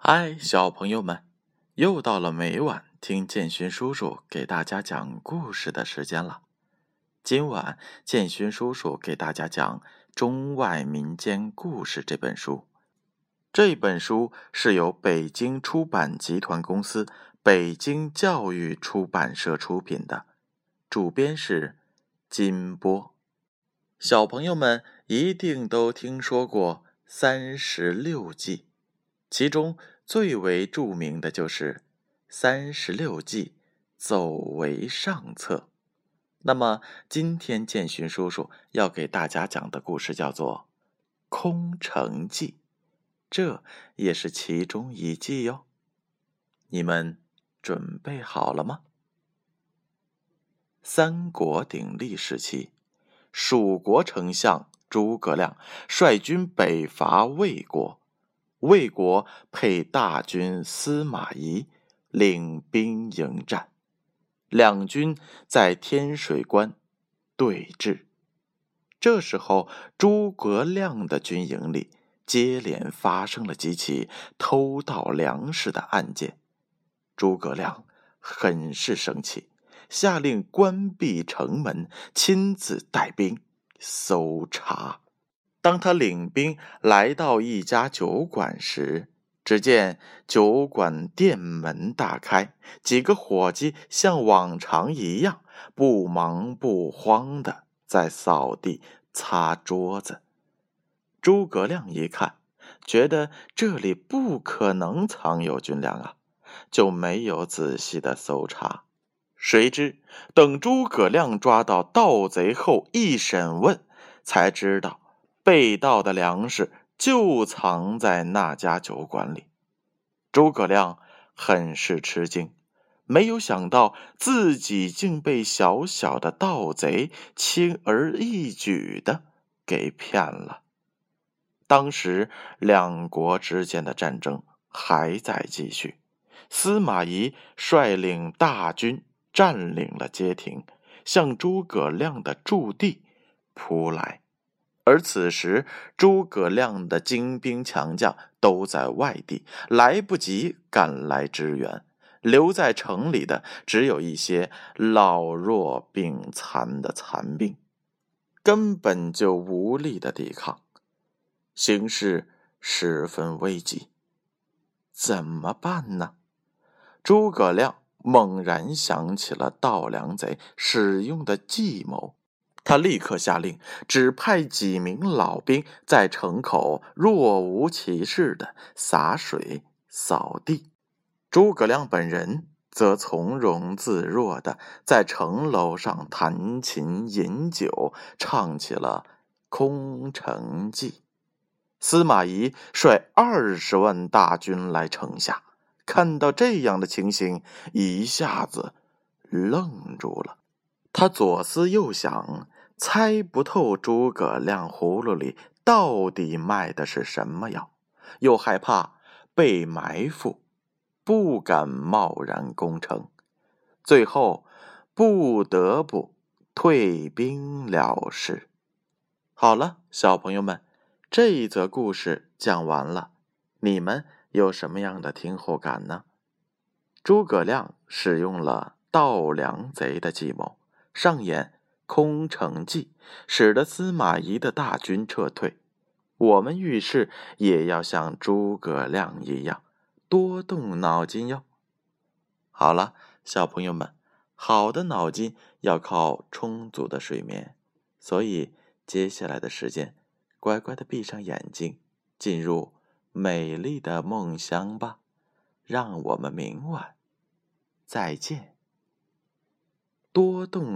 嗨，小朋友们，又到了每晚听建勋叔叔给大家讲故事的时间了。今晚建勋叔叔给大家讲《中外民间故事》这本书。这本书是由北京出版集团公司北京教育出版社出品的，主编是金波。小朋友们一定都听说过三十六计。其中最为著名的就是三十六计，走为上策。那么今天建勋叔叔要给大家讲的故事叫做《空城计》，这也是其中一计哟。你们准备好了吗？三国鼎立时期，蜀国丞相诸葛亮率军北伐魏国。魏国配大军司马懿领兵迎战，两军在天水关对峙。这时候，诸葛亮的军营里接连发生了几起偷盗粮食的案件。诸葛亮很是生气，下令关闭城门，亲自带兵搜查。当他领兵来到一家酒馆时，只见酒馆店门大开，几个伙计像往常一样不忙不慌的在扫地、擦桌子。诸葛亮一看，觉得这里不可能藏有军粮啊，就没有仔细的搜查。谁知等诸葛亮抓到盗贼后一审问，才知道。被盗的粮食就藏在那家酒馆里，诸葛亮很是吃惊，没有想到自己竟被小小的盗贼轻而易举的给骗了。当时两国之间的战争还在继续，司马懿率领大军占领了街亭，向诸葛亮的驻地扑来。而此时，诸葛亮的精兵强将都在外地，来不及赶来支援。留在城里的只有一些老弱病残的残兵，根本就无力的抵抗，形势十分危急。怎么办呢？诸葛亮猛然想起了盗粮贼使用的计谋。他立刻下令，只派几名老兵在城口若无其事的洒水扫地，诸葛亮本人则从容自若的在城楼上弹琴饮酒，唱起了《空城计》。司马懿率二十万大军来城下，看到这样的情形，一下子愣住了。他左思右想。猜不透诸葛亮葫芦里到底卖的是什么药，又害怕被埋伏，不敢贸然攻城，最后不得不退兵了事。好了，小朋友们，这一则故事讲完了，你们有什么样的听后感呢？诸葛亮使用了盗粮贼的计谋，上演。空城计使得司马懿的大军撤退，我们遇事也要像诸葛亮一样多动脑筋哟。好了，小朋友们，好的脑筋要靠充足的睡眠，所以接下来的时间，乖乖的闭上眼睛，进入美丽的梦乡吧。让我们明晚再见。多动。